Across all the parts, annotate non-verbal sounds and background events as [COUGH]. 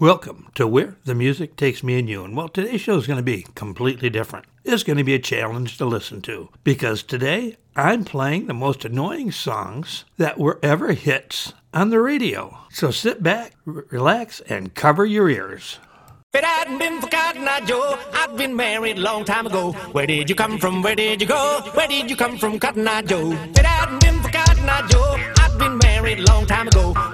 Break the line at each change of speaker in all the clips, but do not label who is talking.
Welcome to Where the Music Takes Me and You. And well, today's show is going to be completely different. It's going to be a challenge to listen to because today I'm playing the most annoying songs that were ever hits on the radio. So sit back, r- relax, and cover your ears.
If it hadn't been for Cotton Eye Joe, I'd been married a long time ago. Where did you come from? Where did you go? Where did you come from, Cotton Eye Joe? If it hadn't been for Cotton Eye Joe, I'd been married a long time ago.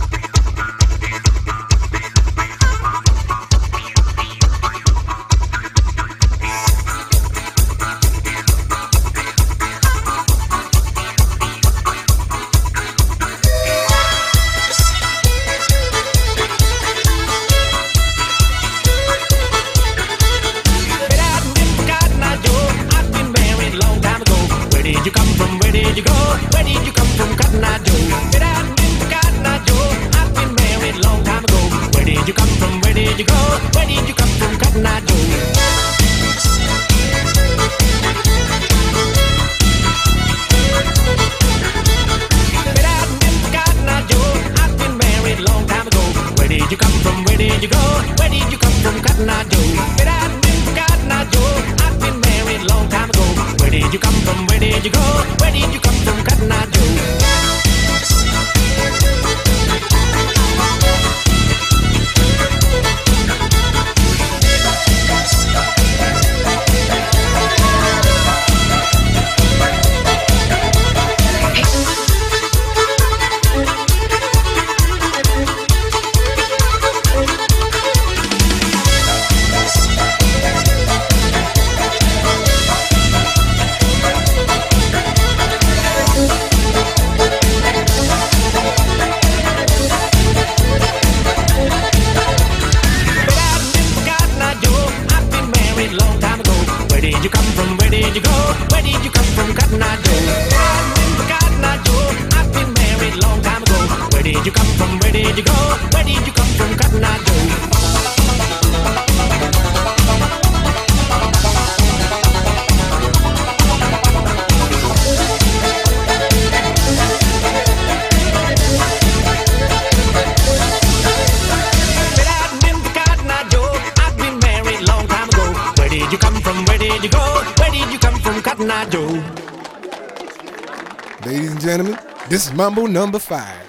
Number five.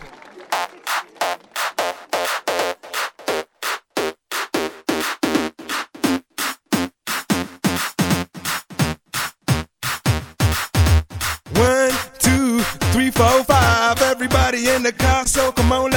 One, two, three, four, five. Everybody in the car, so come on,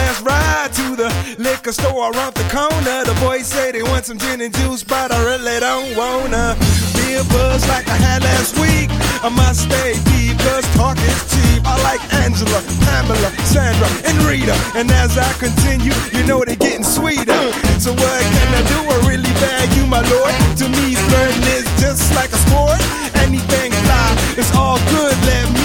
liquor store around the corner. The boys say they want some gin and juice, but I really don't wanna be a buzz like I had last week. I must stay deep, cause talk is cheap. I like Angela, Pamela, Sandra, and Rita. And as I continue, you know they're getting sweeter. So what can I do? I really you, my lord. To me, flirting is just like a sport. Anything fly, it's all good. Let me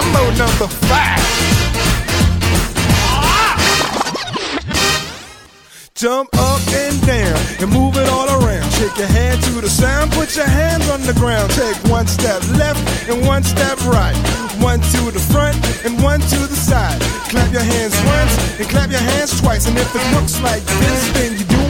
Mambo number five. Jump up and down and move it all around. Shake your hand to the sound, put your hands on the ground. Take one step left and one step right. One to the front and one to the side. Clap your hands once and clap your hands twice. And if it looks like this, then you're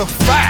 Mambo number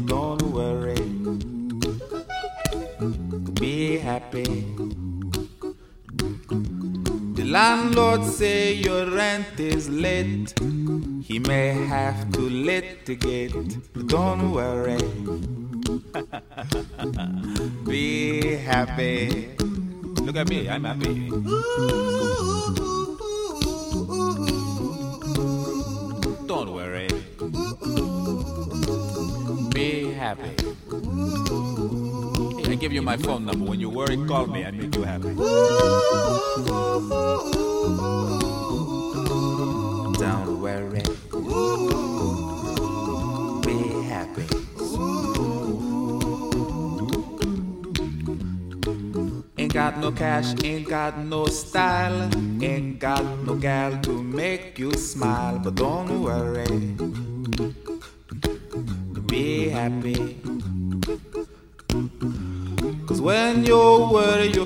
Landlord say your rent is late. He may have to litigate. Don't worry. [LAUGHS] Be happy. Look at me, I'm happy. Don't worry. Be happy. Hey, I give you my phone number. When you worry, call me. I you happy. Don't worry. Be happy. Ain't got no cash, ain't got no style, ain't got no gal to make you smile, but don't worry. Be happy. Cause when you worry, your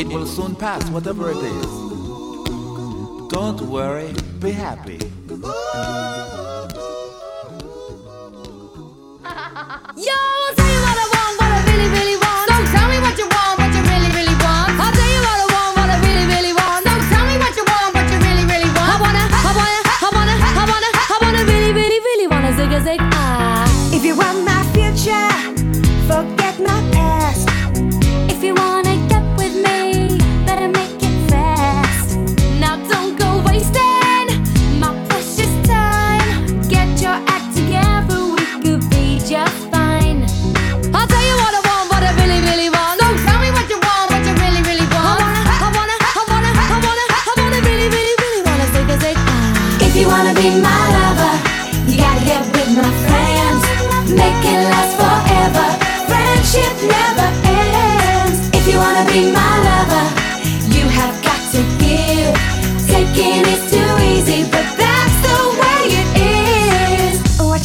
It will soon pass, whatever it is. Don't worry, be happy.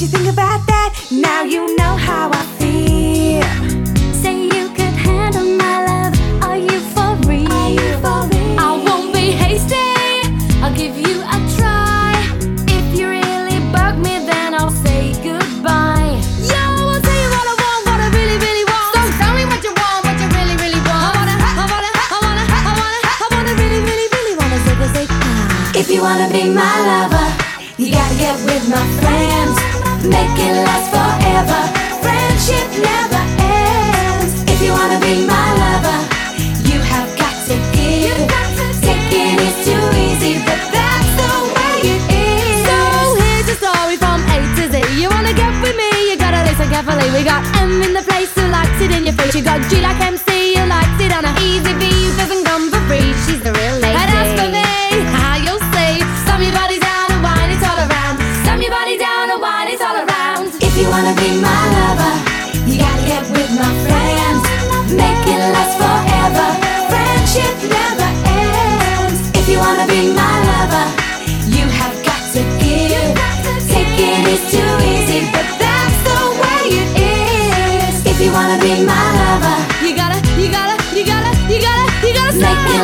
You think about that? Now you know how I feel.
Say you could handle my love. Are you for real? I won't be hasty. I'll give you a try. If you really bug me, then I'll say goodbye. Yo, I'll tell you what I want, what I really, really want. So tell me what you want, what you really, really want. I wanna, I wanna, I wanna, I wanna, I wanna really, really, really wanna a zig. Ah.
If you wanna be my lover, you gotta get with my friends. Make it last forever. Friendship never ends. If you wanna be my lover, you have got to give. Taking is too easy, but that's the way it is.
So here's a story from A to Z. You wanna get with me? You gotta listen carefully. We got M in the place who likes it in your face. You got G like MC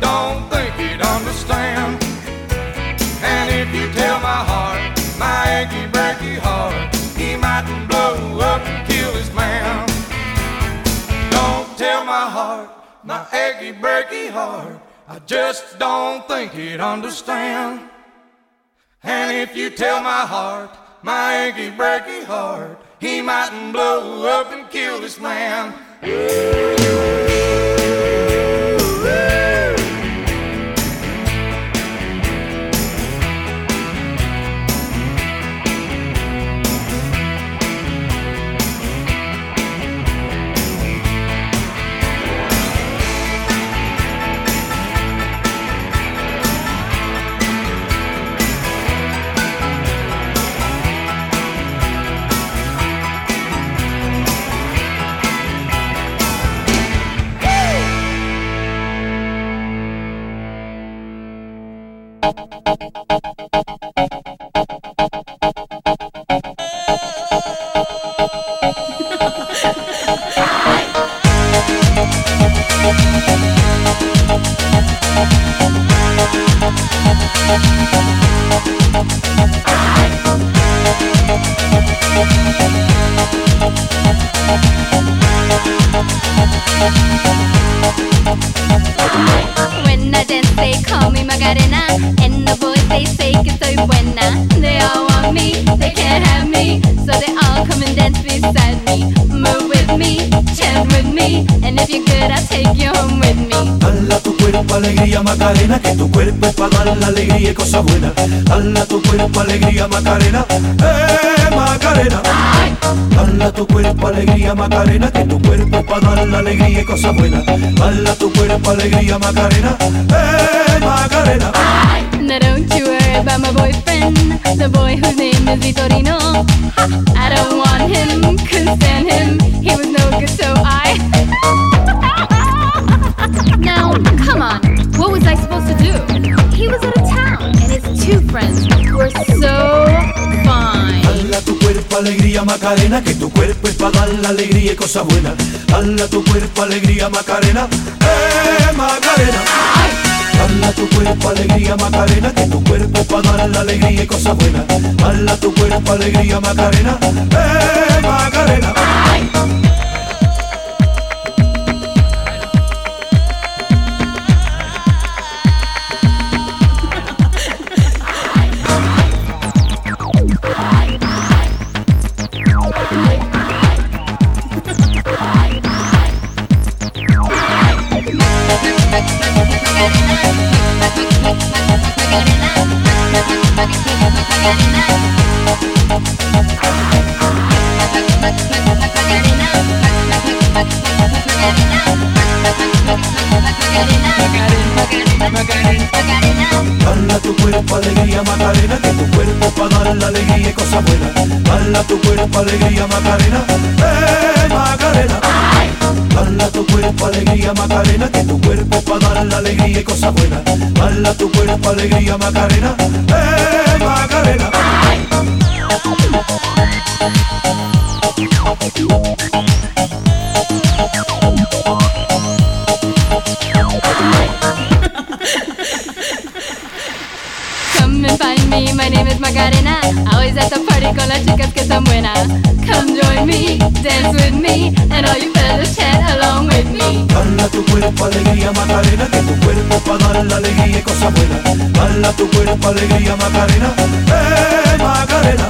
don't think he'd understand. And if you tell my heart, my achy, breaky heart, he might blow up and kill his man. Don't tell my heart, my achy, breaky heart. I just don't think he'd understand. And if you tell my heart, my achy, breaky heart, he mightn't blow up and kill this man.
And the voice they say can say when I They all want me, they can't have me So they all come and dance beside me Move with me, chant with me And if you're good, I'll take you home with me.
Cuerpo alegría Macarena, que tu cuerpo para dar la alegría y cosas buenas. Dala tu cuerpo alegría Macarena, eh Macarena. Dala tu cuerpo alegría Macarena, que tu cuerpo para dar la alegría y cosas buenas. Dala tu cuerpo alegría Macarena, eh Macarena.
Now don't you worry about my boyfriend, the boy whose name is Vitorino. I don't want him, couldn't stand him. He was no good, so I. was I supposed to do? He was out of town, and his two friends were so fine.
Dala tu cuerpo alegría Macarena, que tu cuerpo es para dar la alegría y cosas buenas. Dala tu cuerpo alegría Macarena, eh Macarena. Dala tu cuerpo alegría Macarena, que tu cuerpo para dar la alegría y cosas buenas. Dala tu cuerpo alegría Macarena, eh Macarena. Tu cuerpo alegría Macarena, eh Macarena. Dala tu cuerpo alegría Macarena, que tu cuerpo para dar la alegría y cosas buenas. Dala tu cuerpo alegría Macarena, eh Macarena.
My name is Macarena. Always at the party con las chicas que están buenas. Come join me, dance with me, and all you fellas chat along with me.
Dala tu cuerpo alegría Macarena, que tu cuerpo para dar la alegría y cosas buenas. Dala tu cuerpo alegría Macarena, eh Macarena.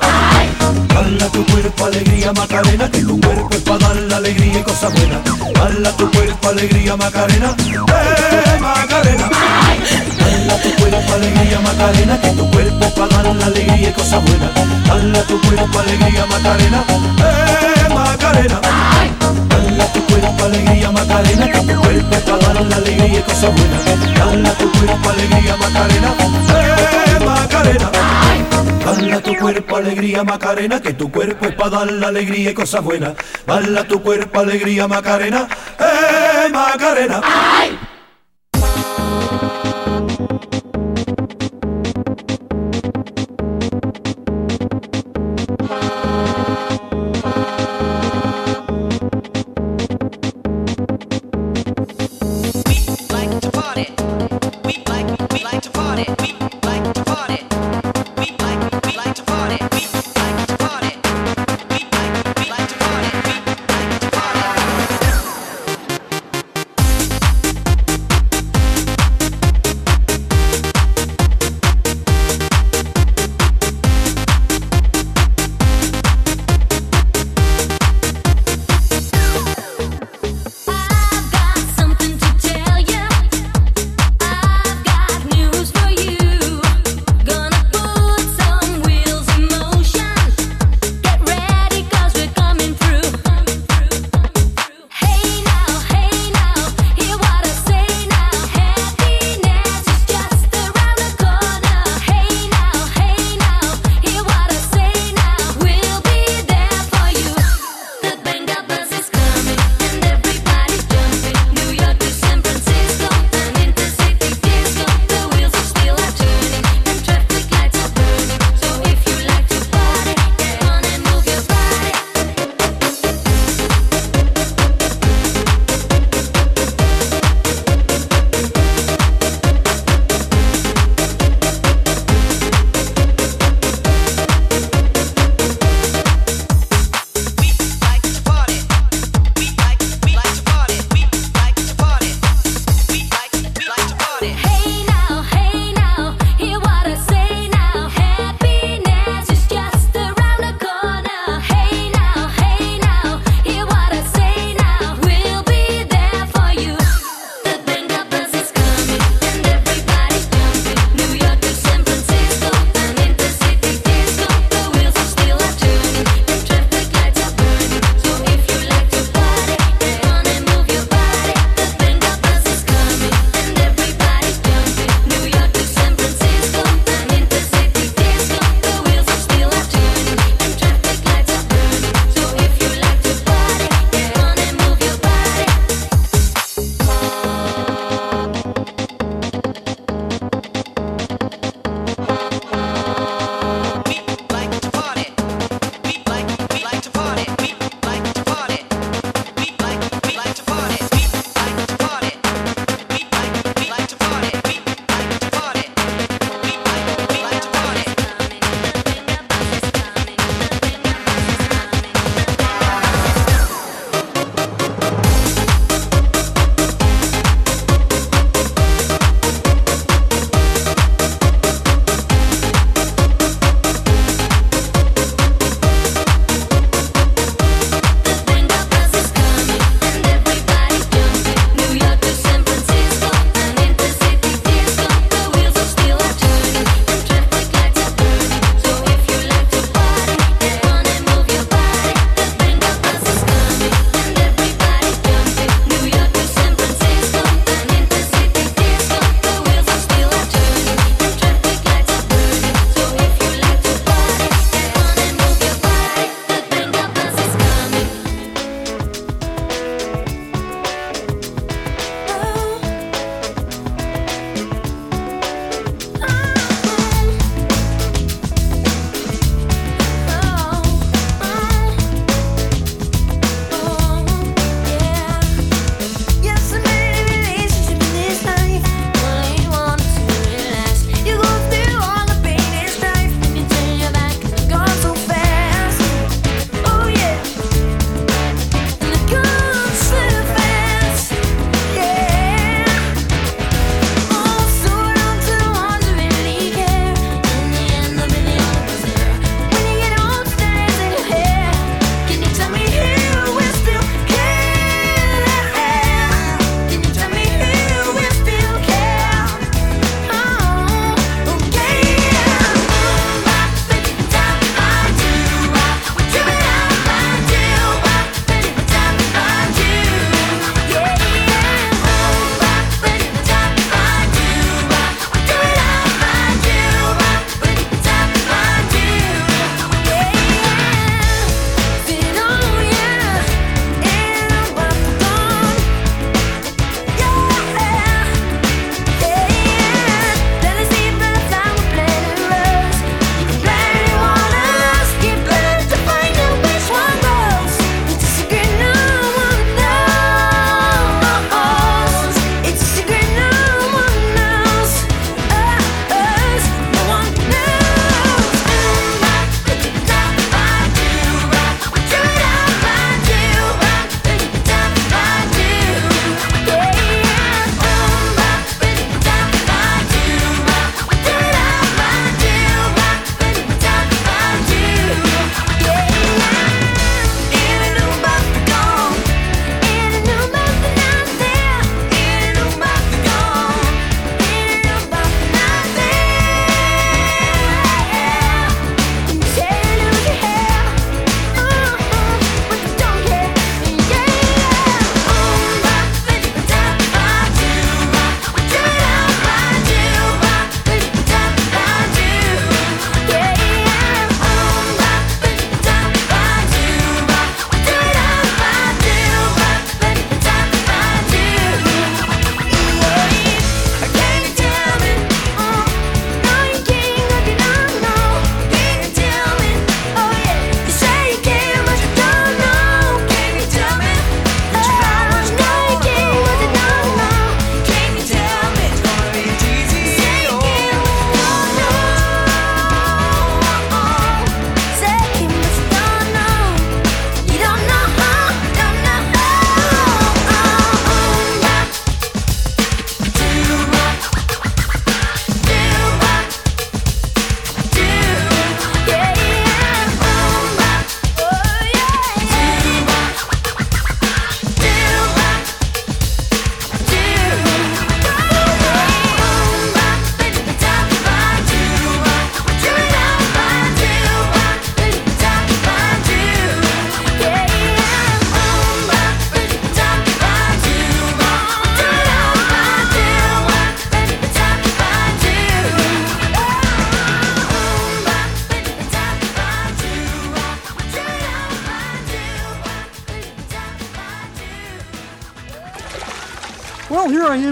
Dala tu cuerpo alegría Macarena, que tu cuerpo es para dar la alegría y cosas buenas. Dala tu cuerpo alegría Macarena, eh Macarena. Dala tu cuerpo alegría Macarena, que tu cuerpo para dar la alegría y cosas buenas. Dala tu cuerpo alegría Macarena, eh Macarena. Dala tu cuerpo alegría Macarena, que tu cuerpo para dar la alegría y cosas buenas. Dala tu cuerpo alegría Macarena, eh Macarena. Dala tu cuerpo alegría Macarena, que tu cuerpo es para dar la alegría y cosas buenas. Dala tu cuerpo alegría Macarena, eh Macarena.
like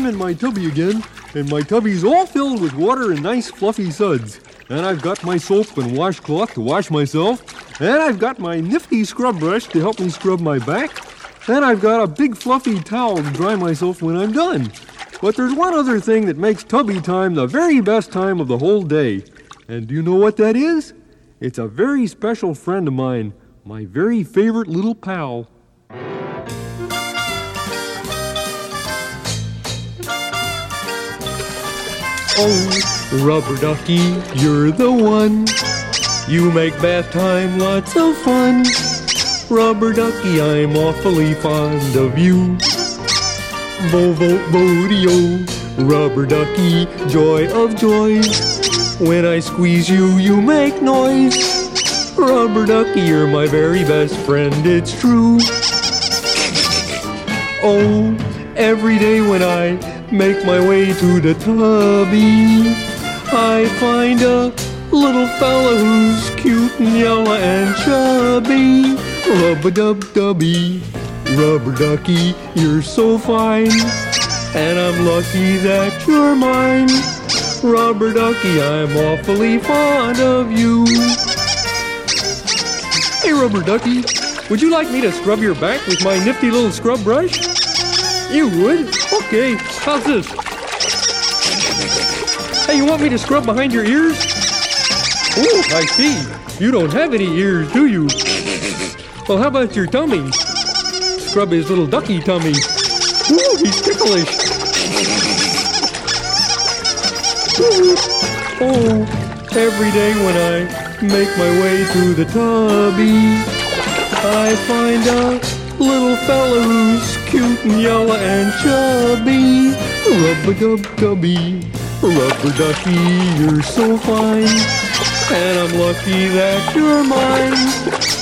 Well, here I am in my tubby again, and my tubby's all filled with water and nice fluffy suds. And I've got my soap and washcloth to wash myself, and I've got my nifty scrub brush to help me scrub my back, and I've got a big fluffy towel to dry myself when I'm done. But there's one other thing that makes tubby time the very best time of the whole day. And do you know what that is? It's a very special friend of mine, my very favorite little pal. Oh, rubber ducky, you're the one. You make bath time lots of fun. Rubber ducky, I'm awfully fond of you. Bo Bovo bodeo, rubber ducky, joy of joys. When I squeeze you, you make noise. Rubber ducky, you're my very best friend, it's true. Oh, every day when I make my way to the tubby, I find a little fella who's cute and yellow and chubby. Rub a dub dubby, rubber ducky, you're so fine. And I'm lucky that you're mine. Rubber ducky, I'm awfully fond of you. Hey, rubber ducky, would you like me to scrub your back with my nifty little scrub brush? You would? Okay, how's this? Hey, you want me to scrub behind your ears? Oh, I see. You don't have any ears, do you? Well, how about your tummy? Scrub his little ducky tummy. Ooh, he's ticklish. Ooh. Oh, every day when I make my way through the tubby, I find a little fella who's cute and yellow and chubby. Rub-a-dub-dubby, rubber ducky, you're so fine. And I'm lucky that you're mine.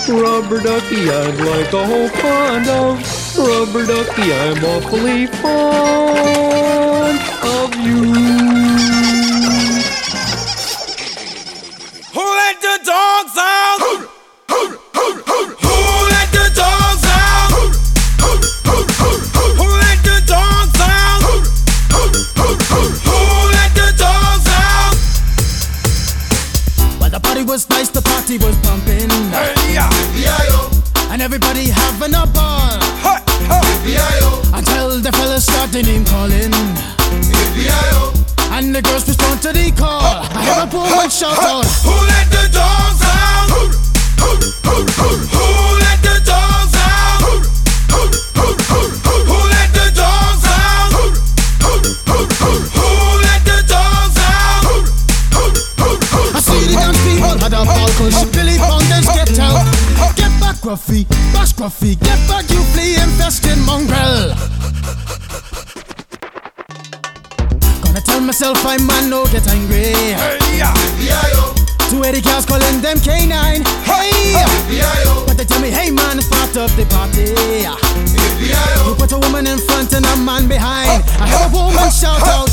Rubber ducky, I'd like a whole pond of. Rubber ducky, I'm awfully fond of you.
Fellas started name calling,
B.I.O.
and the girls respond to the call. I hear a woman shout out,
Who let the dogs out? Who let the dogs out? Who let the dogs out? Who let the dogs out?
I see the dance people had a ball cause Billy Fountains get out. Get back, Gruffy, bash Gruffy, get back, myself I'm man, no get angry.
Hey, yeah, B.I.O.
Two eighty cows calling them canine. Hey!
B.I.O.
But they tell me, hey man, it's part of the party.
B.I.O.
You put a woman in front and a man behind. I have a woman shout out.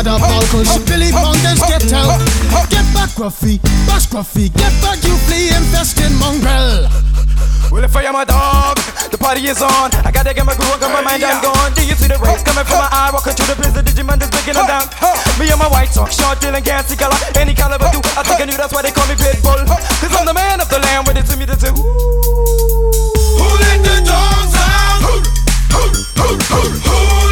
Dance people had a ball cause Billy Fountains get out. Get back, Gruffy, bash Gruffy, get back, you flea infested mongrel.
Well, if I am a dog, the party is on. I gotta get my groove on, 'cause my mind, I'm gone. Do you see the rays coming from my eye? Walking through the prison, Digimon is breaking them down. Me and my white talk, short, dealing, can't see color. Any caliber, do I think I knew that's why they call me Pitbull. Cause I'm the man of the land, with it to me to do. Who let the dogs out? Who let the dogs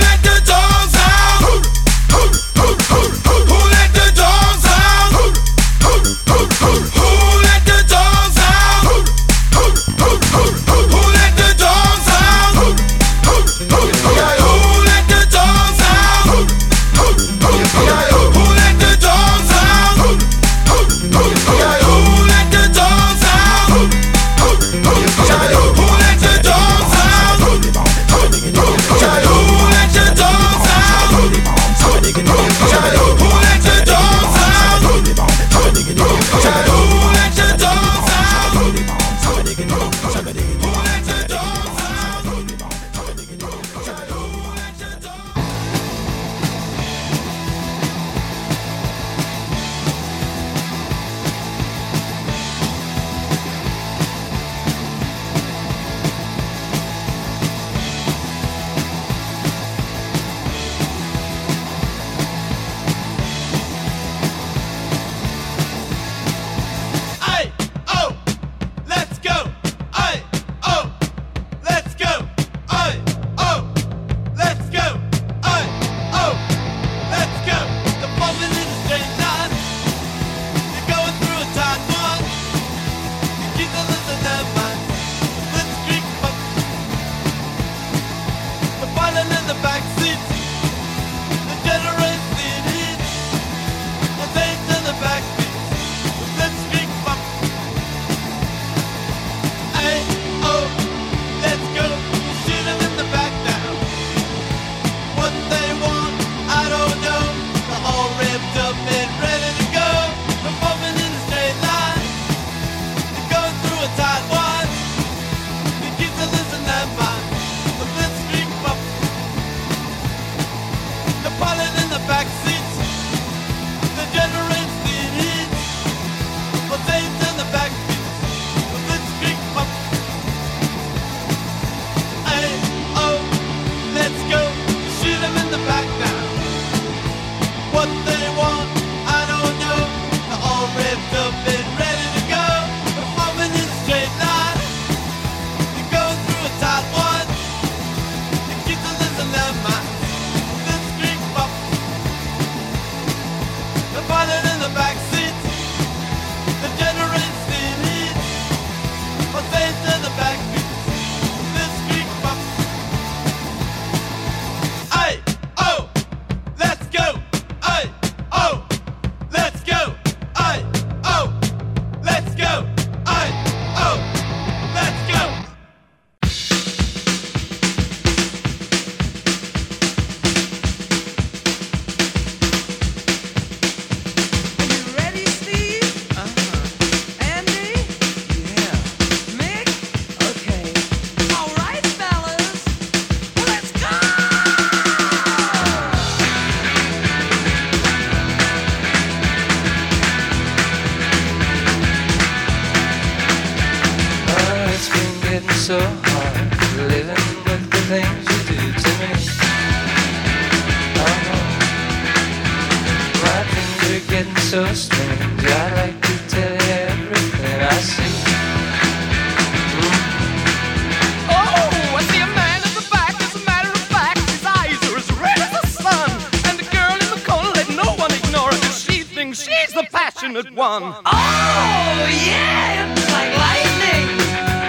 fortunate one.
Oh, yeah! Like lightning,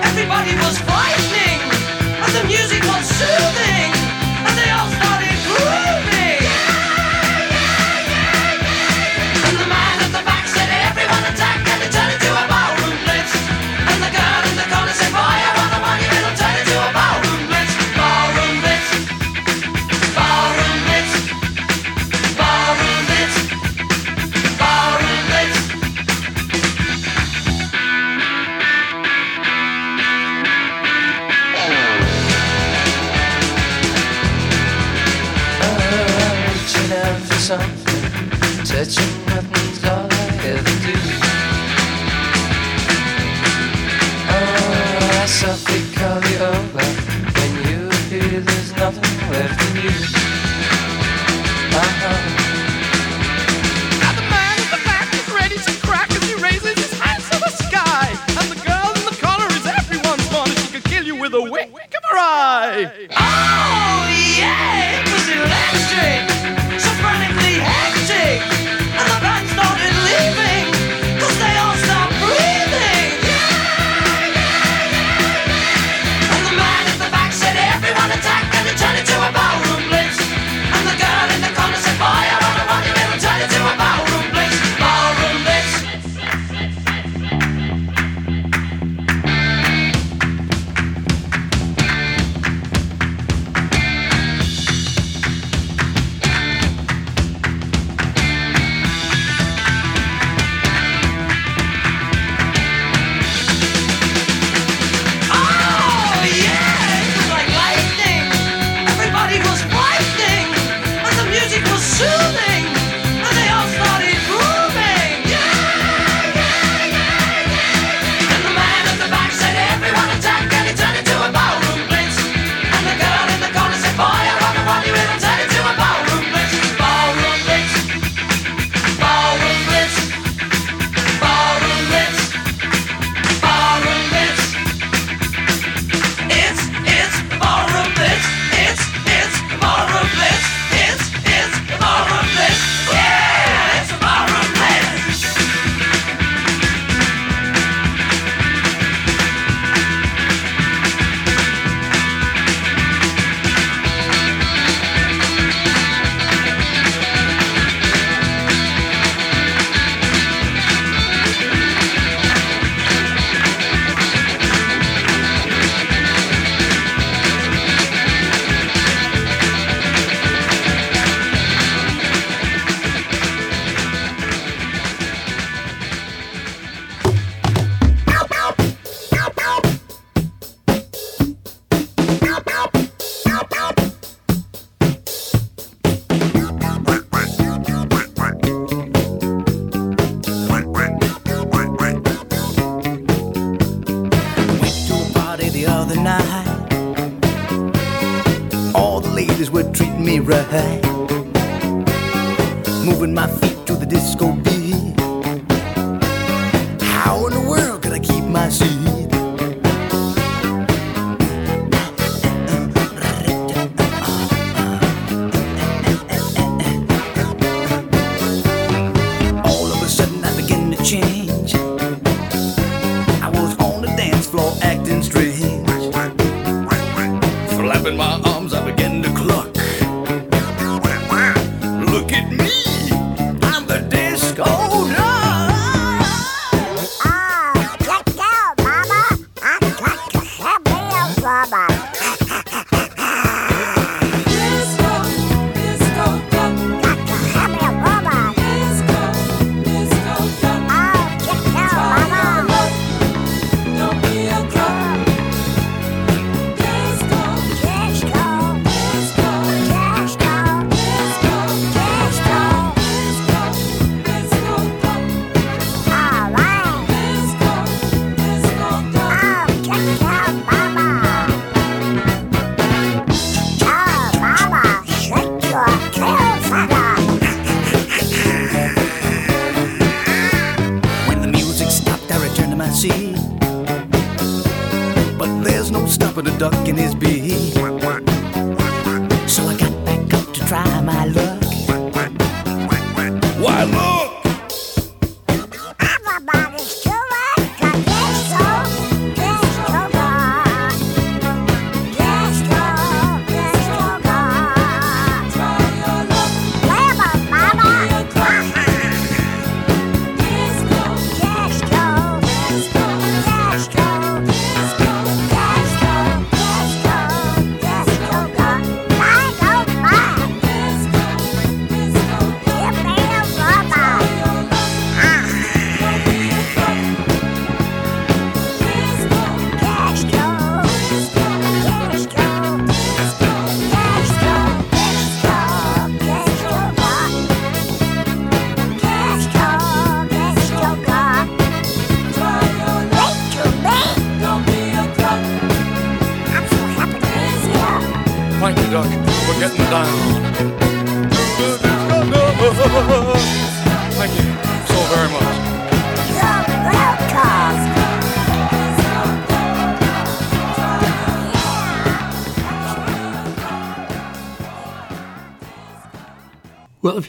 everybody was frightening, and the music was soothing.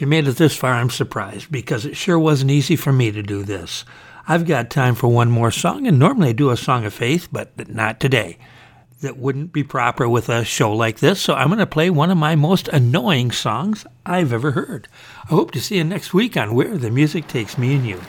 You
made it this far, I'm surprised because it sure wasn't easy for me to do this. I've got time for one more song, and normally I do a song of faith, but not today. That wouldn't be proper with a show like this, so I'm going to play one of my most annoying songs I've ever heard. I hope to see you next week on Where the Music Takes Me and You.